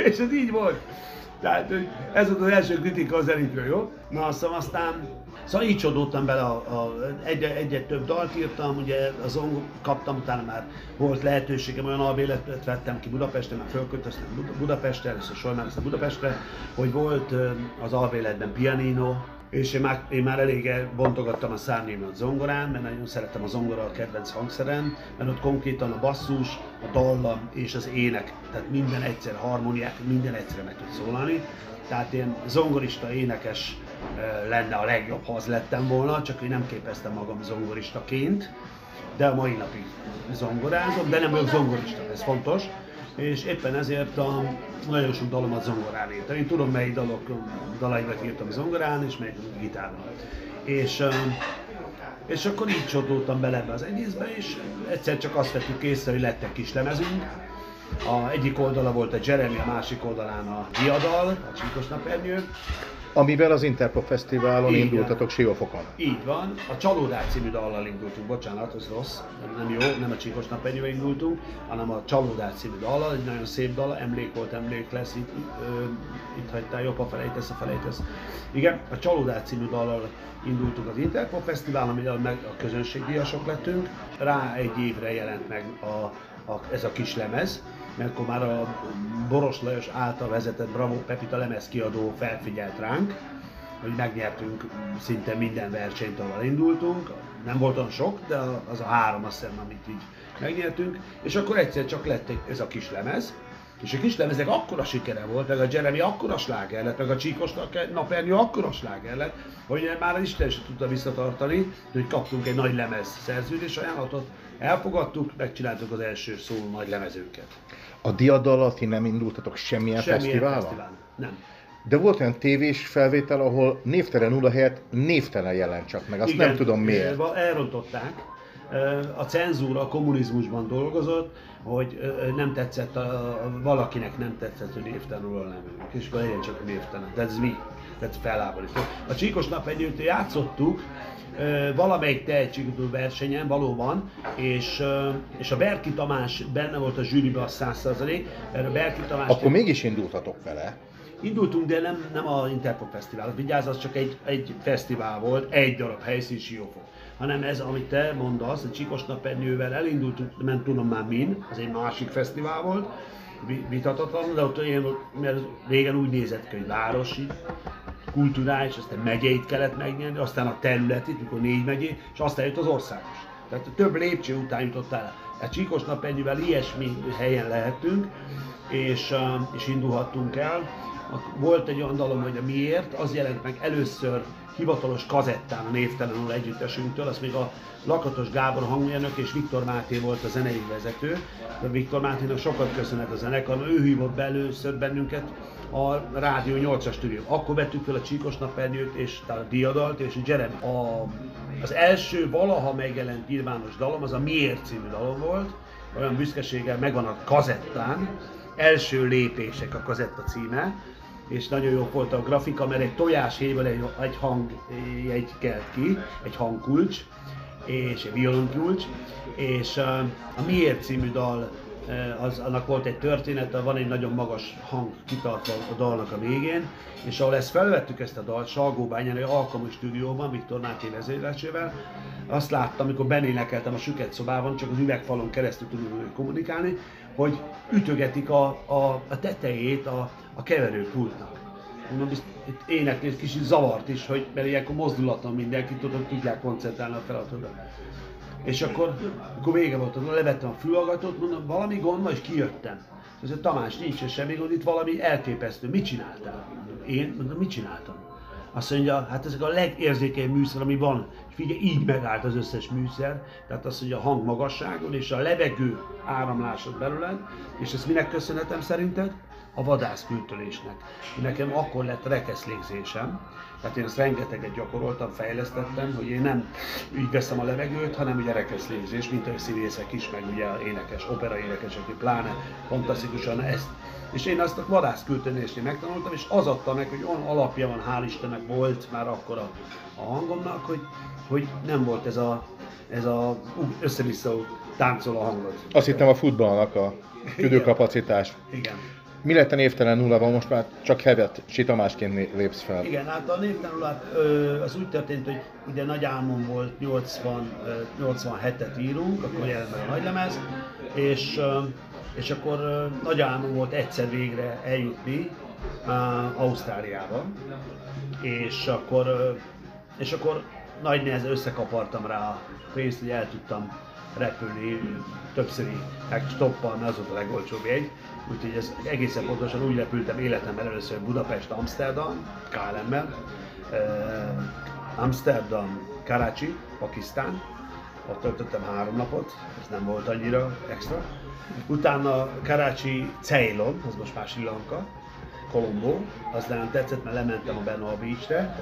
És ez így volt. Tehát ez volt az első kritika az elitről, jó? Na aztán aztán Szóval így csodoltam bele, a, a, egyre, egyre több dalt írtam, ugye az zong kaptam, utána már volt lehetőségem, olyan albéletet vettem ki Budapesten, már fölköltöztem Budapestre, először Solmán, aztán Budapestre, hogy volt az albéletben pianino, és én már, én már elég bontogattam a szárnyémat zongorán, mert nagyon szerettem a zongora a kedvenc hangszeren, mert ott konkrétan a basszus, a dallam és az ének, tehát minden egyszer harmóniák, minden egyszerre meg tud szólalni. Tehát én zongorista, énekes lenne a legjobb, ha az lettem volna, csak én nem képeztem magam zongoristaként, de a mai napig zongorázom, de nem vagyok zongorista, ez fontos és éppen ezért a, nagyon sok dalomat zongorán írtam. Én tudom, mely dalok, dalaimat írtam zongorán, és melyik gitáron. És, és akkor így csodoltam bele ebbe az egészbe, és egyszer csak azt vettük észre, hogy lett egy kis lemezünk. A egyik oldala volt a Jeremy, a másik oldalán a Diadal, a Csíkos Napernyő, Amivel az Interpop Fesztiválon Igen. indultatok Siófokon. Így van. A Csalódás című dallal indultunk, bocsánat, ez rossz, nem jó, nem a Csíkos Napenyővel indultunk, hanem a Csalódás című dallal, egy nagyon szép dal, emlék volt, emlék lesz, itt, ö, itt hagytál, jobb, ha felejtesz, ha felejtesz. Igen, a Csalódás című dallal indultunk az Interpop Fesztiválon, amivel meg a közönségdíjasok lettünk. Rá egy évre jelent meg a, a, ez a kis lemez, mert akkor már a Boros Lajos által vezetett Bravo Pepita lemezkiadó felfigyelt ránk, hogy megnyertünk szinte minden versenyt, ahol indultunk. Nem volt olyan sok, de az a három azt hiszem, amit így megnyertünk. És akkor egyszer csak lett ez a kis lemez, és a kis lemezek akkora sikere volt, meg a Jeremy akkora sláger lett, meg a Csíkos napernyő akkora sláger lett, hogy már az Isten sem tudta visszatartani, hogy kaptunk egy nagy lemez szerződés ajánlatot, elfogadtuk, megcsináltuk az első szóló nagy lemezőket. A diad alatt ti nem indultatok semmilyen, semmilyen fesztiválon? fesztiválon? Nem. De volt olyan tévés felvétel, ahol névtelen nulla helyett névtelen jelent csak meg. Azt Igen, nem tudom miért. Elrontották. A cenzúra a kommunizmusban dolgozott, hogy nem tetszett, a, valakinek nem tetszett, hogy névtelen nulla nem és akkor legyen csak névtelen. De ez mi? Tehát feláborító. A Csíkos Napegyőt játszottuk, valamelyik tehetségű versenyen valóban, és, és a Berki Tamás benne volt a zsűribe a 100%, mert a Berki Tamás... Akkor mégis indultatok vele. Indultunk, de nem, nem a Interpol Fesztivál. Vigyázz, az csak egy, egy fesztivál volt, egy darab helyszín Siófok. Hanem ez, amit te mondasz, a Csikos Napernyővel elindultunk, nem tudom már min, az egy másik fesztivál volt, vitatatlan, de ott én, mert régen úgy nézett ki, hogy városi, kulturális, aztán megyeit kellett megnyerni, aztán a területit, mikor négy megyé, és aztán jött az országos. Tehát több lépcső után jutottál el. A Csíkos ennyivel ilyesmi helyen lehetünk, és, és indulhattunk el. Volt egy olyan dalom, hogy a miért, az jelent meg először hivatalos kazettán a névtelenül együttesünktől, az még a Lakatos Gábor hangmérnök és Viktor Máté volt a zenei vezető. De Viktor Máténak sokat köszönhet a zenekar, ő hívott be először bennünket a Rádió 8-as stúdió. Akkor vettük fel a Csíkos Napernyőt és a Diadalt és Jeremy. A, az első valaha megjelent nyilvános dalom, az a Miért című dalom volt, olyan büszkeséggel megvan a kazettán, első lépések a kazetta címe, és nagyon jó volt a grafika, mert egy tojáshéjből egy, egy hang egy kelt ki, egy hangkulcs, és egy violonkulcs, és a Miért című dal az, annak volt egy története, van egy nagyon magas hang kitartva a dalnak a végén, és ahol ezt felvettük ezt a dalt, Salgóbányán, egy alkalmi stúdióban, Viktor Máté vezérlésével, azt láttam, amikor benélekeltem a süket szobában, csak az üvegfalon keresztül tudunk kommunikálni, hogy ütögetik a, a, a tetejét a, a keverőpultnak. Mondom, itt énekli kicsit zavart is, hogy, mert ilyenkor mozdulaton mindenki tudod, tudják koncentrálni a feladatra. És akkor, akkor vége volt, levettem a fülhallgatót, mondom, valami gond és kijöttem. És azt Tamás, nincs semmi gond, itt valami elképesztő. Mit csináltál? Én mondom, mit csináltam? Azt mondja, hát ezek a legérzékeny műszer, ami van. És figyelj, így megállt az összes műszer. Tehát azt mondja, a hang magasságon és a levegő áramlásod belőled. És ezt minek köszönhetem szerinted? A vadászkültölésnek. Nekem akkor lett rekeszlégzésem tehát én ezt rengeteget gyakoroltam, fejlesztettem, hogy én nem így veszem a levegőt, hanem ugye rekeszlézés, mint a színészek is, meg ugye énekes, opera énekesek, pláne fantasztikusan ezt. És én azt a vadászkültönésnél megtanultam, és az adta meg, hogy olyan alapja van, hál' Istennek volt már akkor a, a hangomnak, hogy, hogy nem volt ez a, ez a össze-vissza táncol a hangot. Azt hittem a futballnak a küldőkapacitás. Igen. Igen. Mi lett a névtelen nullával? Most már csak hevet Sitamásként lépsz fel. Igen, hát a névtelen nullát az úgy történt, hogy ugye nagy álmom volt 80, 87-et írunk, akkor jelent meg a nagylemez, és, és akkor nagy álmom volt egyszer végre eljutni Ausztráliába, és akkor, és akkor nagy nehezen összekapartam rá a pénzt, hogy el tudtam repülni többszöri meg stoppal, mert az volt a legolcsóbb jegy. Úgyhogy ez egészen pontosan úgy repültem életemben először Budapest, Amsterdam, KLM-mel, uh, Amsterdam, Karachi, Pakisztán, ott töltöttem három napot, ez nem volt annyira extra. Utána Karachi, Ceylon, az most már Sri Lanka, Colombo, az nagyon tetszett, mert lementem a Benoa Beach-re,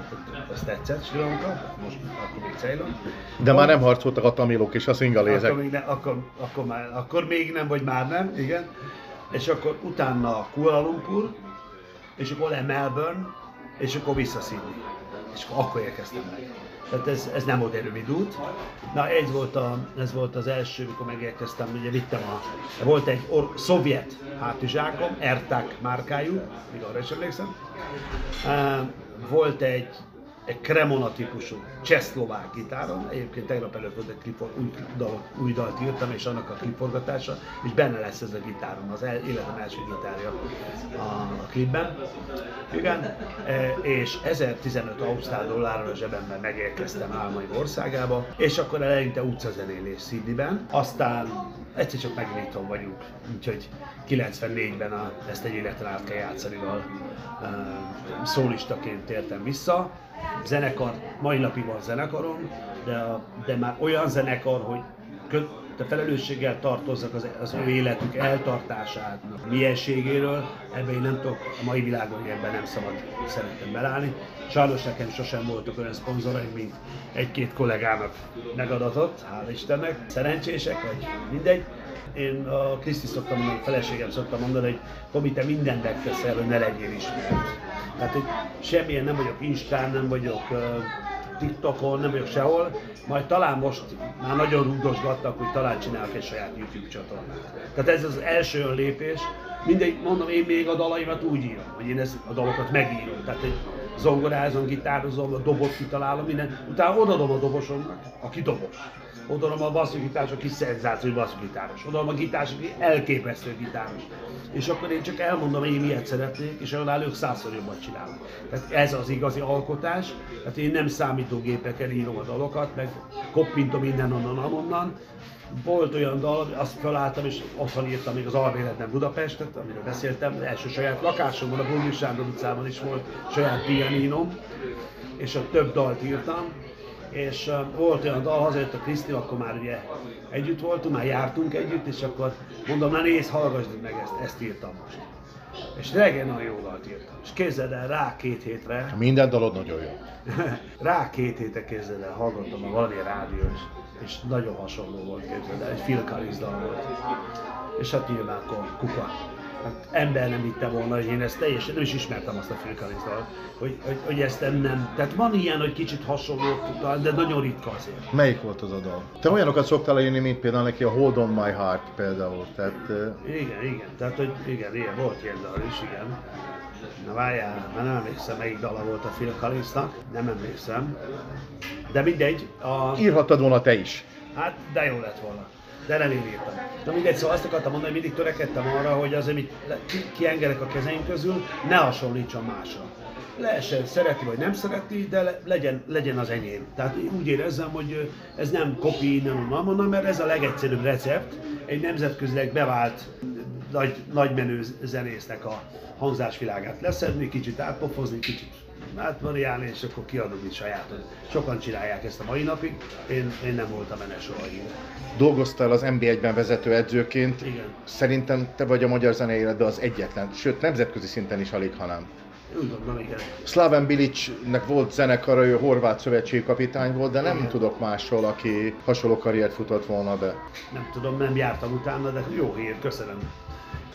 az tetszett Sri Lanka, most akkor még Ceylon. De már nem harcoltak a tamilok és a szingalézek. Akkor még, ne, akkor, akkor, már, akkor még nem, vagy már nem, igen. És akkor utána Kuala Lumpur, és akkor le Melbourne, és akkor vissza Sydney. És akkor, akkor érkeztem meg. Tehát ez, ez nem volt egy rövid út. Na ez volt, a, ez volt az első, mikor megérkeztem, ugye vittem a, volt egy or, szovjet hátizsákom, Ertak márkájú, még arra is emlékszem. Volt egy egy Cremona típusú csehszlovák gitáron. Egyébként tegnap előtt volt egy klipor, új, dal, új dalt írtam, és annak a kliporgatása, és benne lesz ez a gitárom, az el, életem első gitárja a, a klipben. Igen, e, és 1015 ausztrál dollárral a zsebemben megérkeztem álmaim országába, és akkor eleinte utcazenélés Sydneyben, aztán egyszer csak megint vagyunk, úgyhogy 94-ben a, ezt egy életen át kell játszani, a, a, szólistaként tértem vissza, zenekar, mai napig van zenekarom, de, a, de már olyan zenekar, hogy kö, de felelősséggel tartozzak az, az ő életük eltartásának mienségéről, ebben én nem tudok, a mai világban ebben nem szabad szeretem belállni. Sajnos nekem sosem voltak olyan szponzoraim, mint egy-két kollégának megadatott, hál' Istennek. Szerencsések, vagy mindegy. Én a Kriszti szoktam mondani, a feleségem szoktam mondani, hogy Tomi, te mindent megteszel, hogy ne legyél ismert. Tehát, hogy semmilyen nem vagyok Instán, nem vagyok uh, TikTokon, nem vagyok sehol, majd talán most már nagyon rúdosgattak, hogy talán csinálok egy saját YouTube csatornát. Tehát ez az első lépés. Mindegy, mondom, én még a dalaimat úgy írom, hogy én ezt a dalokat megírom. Tehát egy zongorázom, gitározom, a dobot kitalálom, minden. Utána odadom a dobosomnak, aki dobos. Odaadom a basszusgitáros, aki szenzációs basszusgitáros. Odaadom a gitáros, aki elképesztő gitáros. És akkor én csak elmondom, hogy én miért szeretnék, és annál ők százszor jobban csinálnak. Tehát ez az igazi alkotás. Tehát én nem számítógépekkel írom a dalokat, meg koppintom innen, onnan, onnan. Volt olyan dal, azt felálltam, és otthon írtam még az Albéletben Budapestet, amiről beszéltem, az első saját lakásomban, a Bugli Sándor utcában is volt saját pianinom, és a több dalt írtam, és uh, volt olyan dal, hazajött a Kriszti, akkor már ugye együtt voltunk, már jártunk együtt, és akkor mondom, na nézd, hallgassd meg ezt, ezt írtam most. És reggel nagyon jó dalt írtam. És képzeld el, rá két hétre, Minden dalod nagyon jó. [laughs] rá két hétre képzeld el, hallgattam a valami rádiós, és nagyon hasonló volt képzeld el, egy Phil Collins dal volt. És hát nyilván akkor kuka. Hát ember nem hitte volna, hogy én ezt teljesen, nem is ismertem azt a dalt, hogy, hogy, hogy ezt nem, nem. Tehát van ilyen, hogy kicsit hasonló, de nagyon ritka azért. Melyik volt az a dal? Te olyanokat szoktál írni, mint például neki a Hold on my heart például. Tehát, Igen, igen, tehát hogy igen, igen, volt ilyen dal is, igen. Na várjál, már nem emlékszem, melyik dala volt a Phil Collinsnak, nem emlékszem. De mindegy, a... írhattad volna te is. Hát, de jó lett volna. De nem én írtam. Na mindegy, szóval azt akartam mondani, hogy mindig törekedtem arra, hogy az, amit kiengedek a kezeim közül, ne hasonlítson másra. Lehessen szereti vagy nem szereti, de le- legyen, legyen az enyém. Tehát úgy érezzem, hogy ez nem kopi, nem mondom, mert ez a legegyszerűbb recept egy nemzetközileg bevált nagy, nagy menő zenésznek a hangzásvilágát leszedni, kicsit átpofozni, kicsit átvariálni, és akkor kiadom itt sajátot. Sokan csinálják ezt a mai napig, én, én nem voltam ennek soha híve. Dolgoztál az NB1-ben vezető edzőként. Igen. Szerintem te vagy a magyar zenei életben az egyetlen, sőt nemzetközi szinten is alig, hanem. Úgy gondolom, igen. Slaven Bilicnek volt zenekara, ő horvát szövetségi kapitány volt, de nem Igen. tudok másról, aki hasonló karriert futott volna be. Nem tudom, nem jártam utána, de jó hír, köszönöm.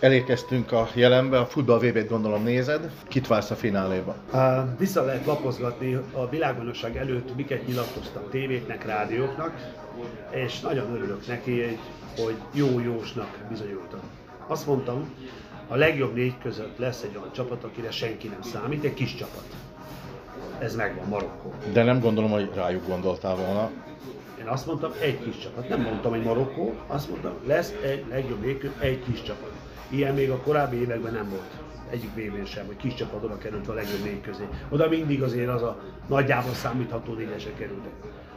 Elérkeztünk a jelenbe, a futball vb gondolom nézed. Kit vársz a fináléba? Uh, vissza lehet lapozgatni a világbajnokság előtt, miket nyilatkoztak tévéknek, rádióknak, és nagyon örülök neki, hogy- hogy jó-jósnak bizonyultam. Azt mondtam, a legjobb négy között lesz egy olyan csapat, akire senki nem számít, egy kis csapat. Ez megvan, Marokkó. De nem gondolom, hogy rájuk gondoltál volna. Én azt mondtam, egy kis csapat. Nem mondtam, hogy Marokkó, azt mondtam, lesz egy legjobb nélkül egy kis csapat. Ilyen még a korábbi években nem volt. Egyik vb sem, hogy kis csapat került a legjobb négy közé. Oda mindig azért az a nagyjából számítható négyesek kerültek.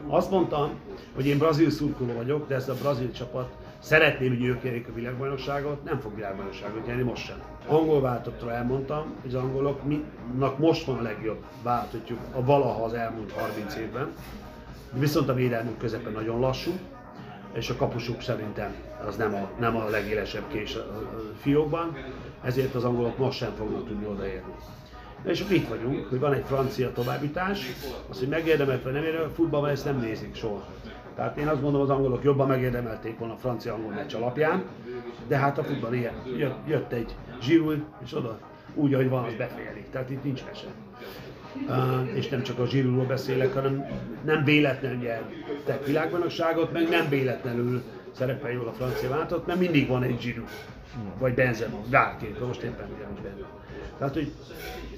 Azt mondtam, hogy én brazil szurkoló vagyok, de ez a brazil csapat szeretném, hogy ők a világbajnokságot, nem fog világbajnokságot nyerni most sem. Angol váltottra elmondtam, hogy az angoloknak most van a legjobb váltottjuk a valaha az elmúlt 30 évben. Viszont a védelmük közepe nagyon lassú, és a kapusuk szerintem az nem a, nem a legélesebb kés a, fiókban, ezért az angolok most sem fognak tudni odaérni. Na és akkor itt vagyunk, hogy van egy francia továbbítás, az, hogy megérdemelt vagy nem érdemelt, futballban ezt nem nézik soha. Tehát én azt gondolom, az angolok jobban megérdemelték volna a francia-angol meccs alapján, de hát a futball ilyen. Jött, egy Giroud, és oda úgy, ahogy van, az befejelik. Tehát itt nincs mese. Uh, és nem csak a Zsirúról beszélek, hanem nem véletlenül nyertek világbajnokságot, meg nem véletlenül szerepel jól a francia váltott, mert mindig van egy Zsirú, vagy Benzema, bárki, de most éppen nincs benne. Tehát, hogy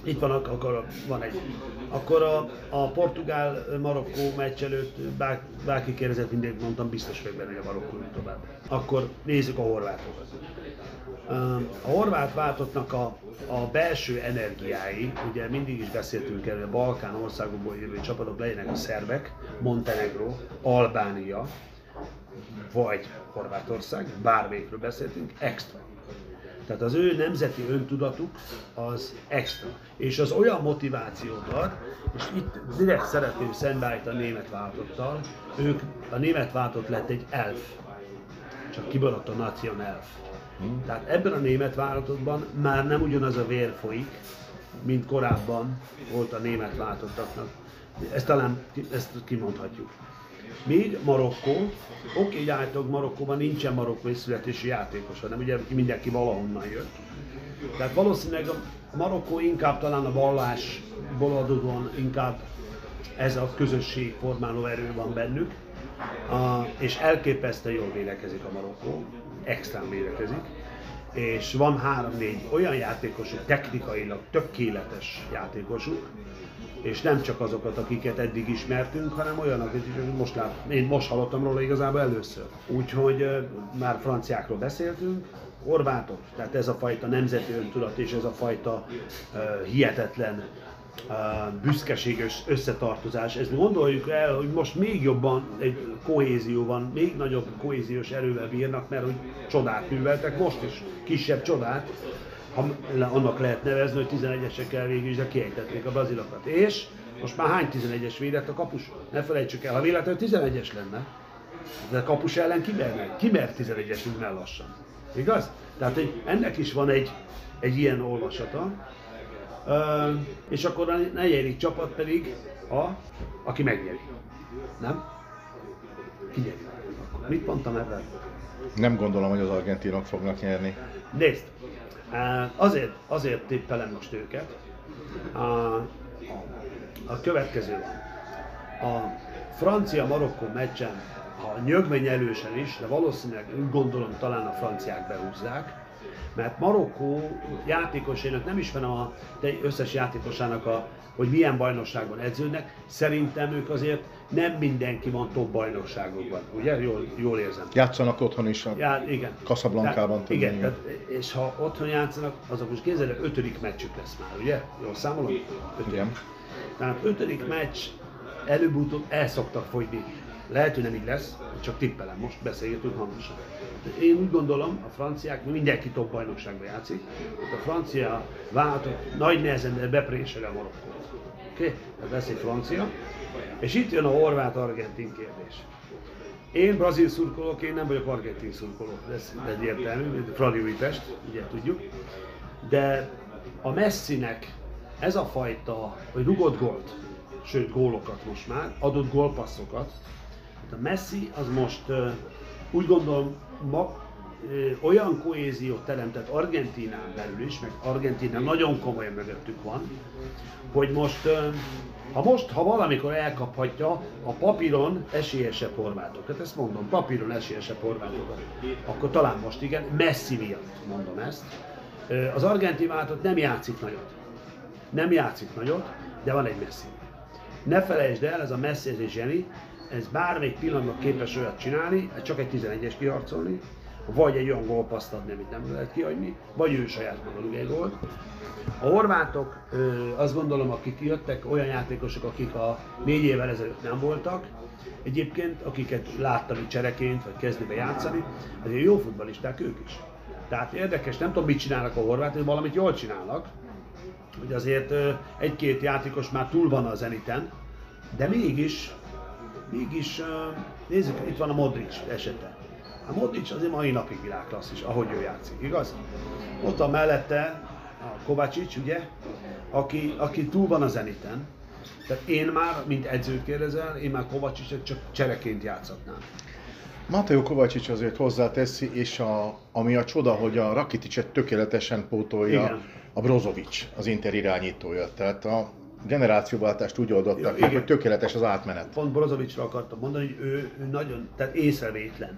itt van, akkor van egy. Akkor a, a Portugál-Marokkó meccs előtt bár, bárki kérdezett, mindig mondtam, biztos vagyok benne, hogy a Marokkó tovább. Akkor nézzük a horvátokat. A horvát váltottnak a, a belső energiái, ugye mindig is beszéltünk erről, a Balkán országokból jövő csapatok legyenek a szerbek, Montenegro, Albánia, vagy Horvátország, bármelyikről beszéltünk, extra. Tehát az ő nemzeti öntudatuk az extra. És az olyan motivációt ad, és itt direkt szeretném szembeállítani a német váltottal, ők, a német váltott lett egy elf. csak kibaradt a National. Hmm. Tehát ebben a német vállalatotban már nem ugyanaz a vér folyik, mint korábban volt a német váltottaknak. Ezt talán ezt kimondhatjuk. Míg Marokkó, oké, okay, állítólag Marokkóban nincsen marokkói születési játékos, hanem ugye mindenki valahonnan jött. Tehát valószínűleg a Marokkó inkább talán a vallásból adódóan inkább ez a közösség formáló erő van bennük, a, és elképesztően jól védekezik a Marokkó, extrán védekezik, és van három-négy olyan játékosuk, technikailag tökéletes játékosuk, és nem csak azokat, akiket eddig ismertünk, hanem olyanok, akik most lát, én most hallottam róla igazából először. Úgyhogy már franciákról beszéltünk, Horvátok, tehát ez a fajta nemzeti öntudat és ez a fajta uh, hihetetlen uh, büszkeséges összetartozás, ezt gondoljuk el, hogy most még jobban egy kohézió van, még nagyobb kohéziós erővel bírnak, mert hogy csodát műveltek, most is kisebb csodát, annak lehet nevezni, hogy 11-esekkel végül is, de kiejtették a brazilokat. És most már hány 11-es védett a kapus? Ne felejtsük el, ha véletlenül 11-es lenne, de a kapus ellen kimer, kimer 11-es ülne lassan. Igaz? Tehát egy, ennek is van egy, egy ilyen olvasata. Uh, és akkor a negyedik csapat pedig a, aki megnyeri. Nem? Ki nyeri? Akkor mit mondtam ebben? Nem gondolom, hogy az argentinok fognak nyerni. Nézd, azért, azért tippelem most őket. A, a, a következő van. A francia-marokkó meccsen a nyögmény elősen is, de valószínűleg úgy gondolom talán a franciák behúzzák, mert Marokkó játékosének, nem ismerem a összes játékosának a, hogy milyen bajnokságban edződnek, szerintem ők azért nem mindenki van top bajnokságokban, ugye? Jól, jól érzem. Játszanak otthon is a Já, igen. Casablanca-ban. Igen, tehát, és ha otthon játszanak, azok most kézzel ötödik meccsük lesz már, ugye? Jól számolom? Ötödik. Igen. Tehát ötödik meccs előbb-utóbb el szoktak fogyni lehet, hogy nem így lesz, csak tippelem, most beszélgetünk hangosan. Én úgy gondolom, a franciák, mindenki top bajnokságban játszik, a francia váltott nagy nehezen beprésel a Marokkót. Okay? Ez lesz egy francia. És itt jön a horvát-argentin kérdés. Én brazil szurkolok, én nem vagyok argentin szurkoló, ez egyértelmű, Fradi Újpest, ugye tudjuk. De a Messinek ez a fajta, hogy rugott gólt, sőt gólokat most már, adott gólpasszokat, a Messi az most úgy gondolom ma, olyan kohéziót teremtett Argentinán belül is, meg Argentina nagyon komolyan mögöttük van, hogy most, ha most, ha valamikor elkaphatja a papíron esélyesebb horvátokat, ezt mondom, papíron esélyesebb horvátokat, akkor talán most igen, Messi miatt mondom ezt. Az argentin váltott nem játszik nagyot. Nem játszik nagyot, de van egy Messi. Ne felejtsd el, ez a Messi, ez egy zseni, ez bármelyik pillanatban képes olyat csinálni, csak egy 11-es kiharcolni, vagy egy olyan gólpaszt adni, amit nem lehet kiadni, vagy ő saját maga egy gólt. A horvátok, azt gondolom, akik jöttek, olyan játékosok, akik a négy évvel ezelőtt nem voltak, egyébként, akiket láttam itt csereként, vagy kezdőbe játszani, azért jó futbalisták ők is. Tehát érdekes, nem tudom mit csinálnak a horvátok, valamit jól csinálnak, hogy azért egy-két játékos már túl van a zeniten, de mégis mégis nézzük, itt van a Modric esete. A Modric azért mai napig világklasszis, ahogy ő játszik, igaz? Ott a mellette a Kovácsics, ugye, aki, aki túl van a zeniten. Tehát én már, mint edzőt kérdezel, én már Kovácsicsot csak csereként játszhatnám. Mateo Kovácsics azért hozzáteszi, és a, ami a csoda, hogy a Rakiticet tökéletesen pótolja Igen. a Brozovic, az Inter irányítója. Tehát a generációváltást úgy oldottak ja, hogy tökéletes az átmenet. Pont Brozovicsra akartam mondani, hogy ő, ő nagyon, tehát észrevétlen.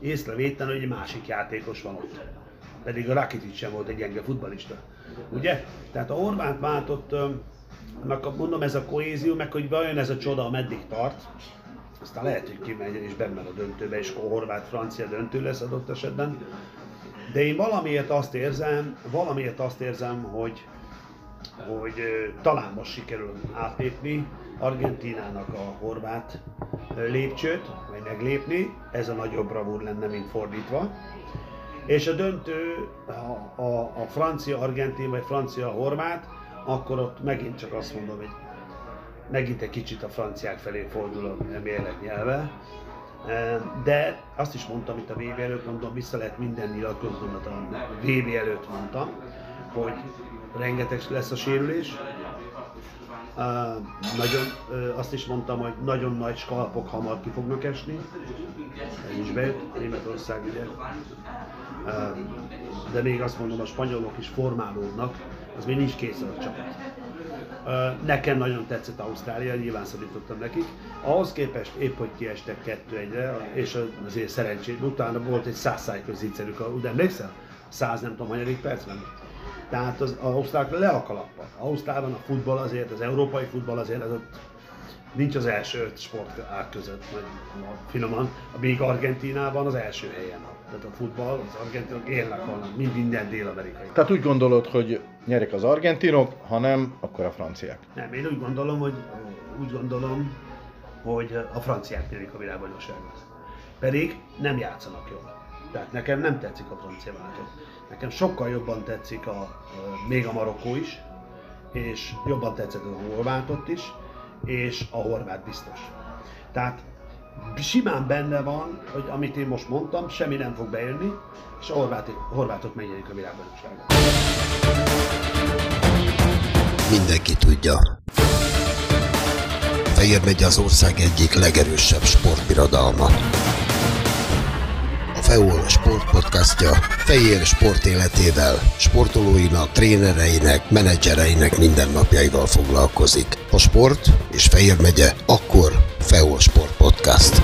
Észrevétlen, hogy egy másik játékos van ott. Pedig a Rakitic sem volt egy gyenge futbalista. Ugye? Tehát a Orbánt váltott, mondom ez a kohézió, meg hogy vajon ez a csoda meddig tart, aztán lehet, hogy kimegy és benne a döntőbe, és horvát-francia döntő lesz adott esetben. De én valamiért azt érzem, valamiért azt érzem, hogy, hogy talán most sikerül átlépni Argentinának a horvát lépcsőt, vagy meglépni, ez a nagyobb bravúr lenne, mint fordítva. És a döntő, a, a, a francia-argentin vagy francia-horvát, akkor ott megint csak azt mondom, hogy megint egy kicsit a franciák felé fordul a mérleg nyelve. De azt is mondtam itt a VB előtt, mondom, vissza lehet minden nyilatkozatomat a VB előtt mondtam, hogy rengeteg lesz a sérülés. Uh, nagyon, uh, azt is mondtam, hogy nagyon nagy skalpok hamar ki fognak esni. Ez is bejött, Németország ugye. Uh, de még azt mondom, a spanyolok is formálódnak, az még nincs kész a csapat. Nekem nagyon tetszett Ausztrália, nyilván szorítottam nekik. Ahhoz képest épp, hogy kiestek kettő egyre, és azért szerencsét, utána volt egy száz szájköz zicserük, de emlékszel? Száz nem tudom, hanyadik percben. Tehát az, az ausztrálok le a kalappal. Ausztrálban a futball azért, az európai futball azért, az ott nincs az első öt sportág között, vagy finoman, még Argentinában az első helyen. Tehát a futball, az argentinok élnek vannak, mind minden dél-amerikai. Tehát úgy gondolod, hogy nyerek az argentinok, ha nem, akkor a franciák? Nem, én úgy gondolom, hogy úgy gondolom, hogy a franciák nyerik a világbajnokságot. Pedig nem játszanak jól. Tehát nekem nem tetszik a francia váltott. Nekem sokkal jobban tetszik a, még a Marokkó is, és jobban tetszett a horvátot is, és a horvát biztos. Tehát simán benne van, hogy amit én most mondtam, semmi nem fog bejönni, és a horvát, horvátok megnyerik a világbajnokságot. Mindenki tudja. Fehér megy az ország egyik legerősebb sportbirodalma. FEOL sportpodcastja Fejér sport életével, sportolóinak, trénereinek, menedzsereinek mindennapjaival foglalkozik. A sport és Fejér megye, akkor FEOL Sport Podcast.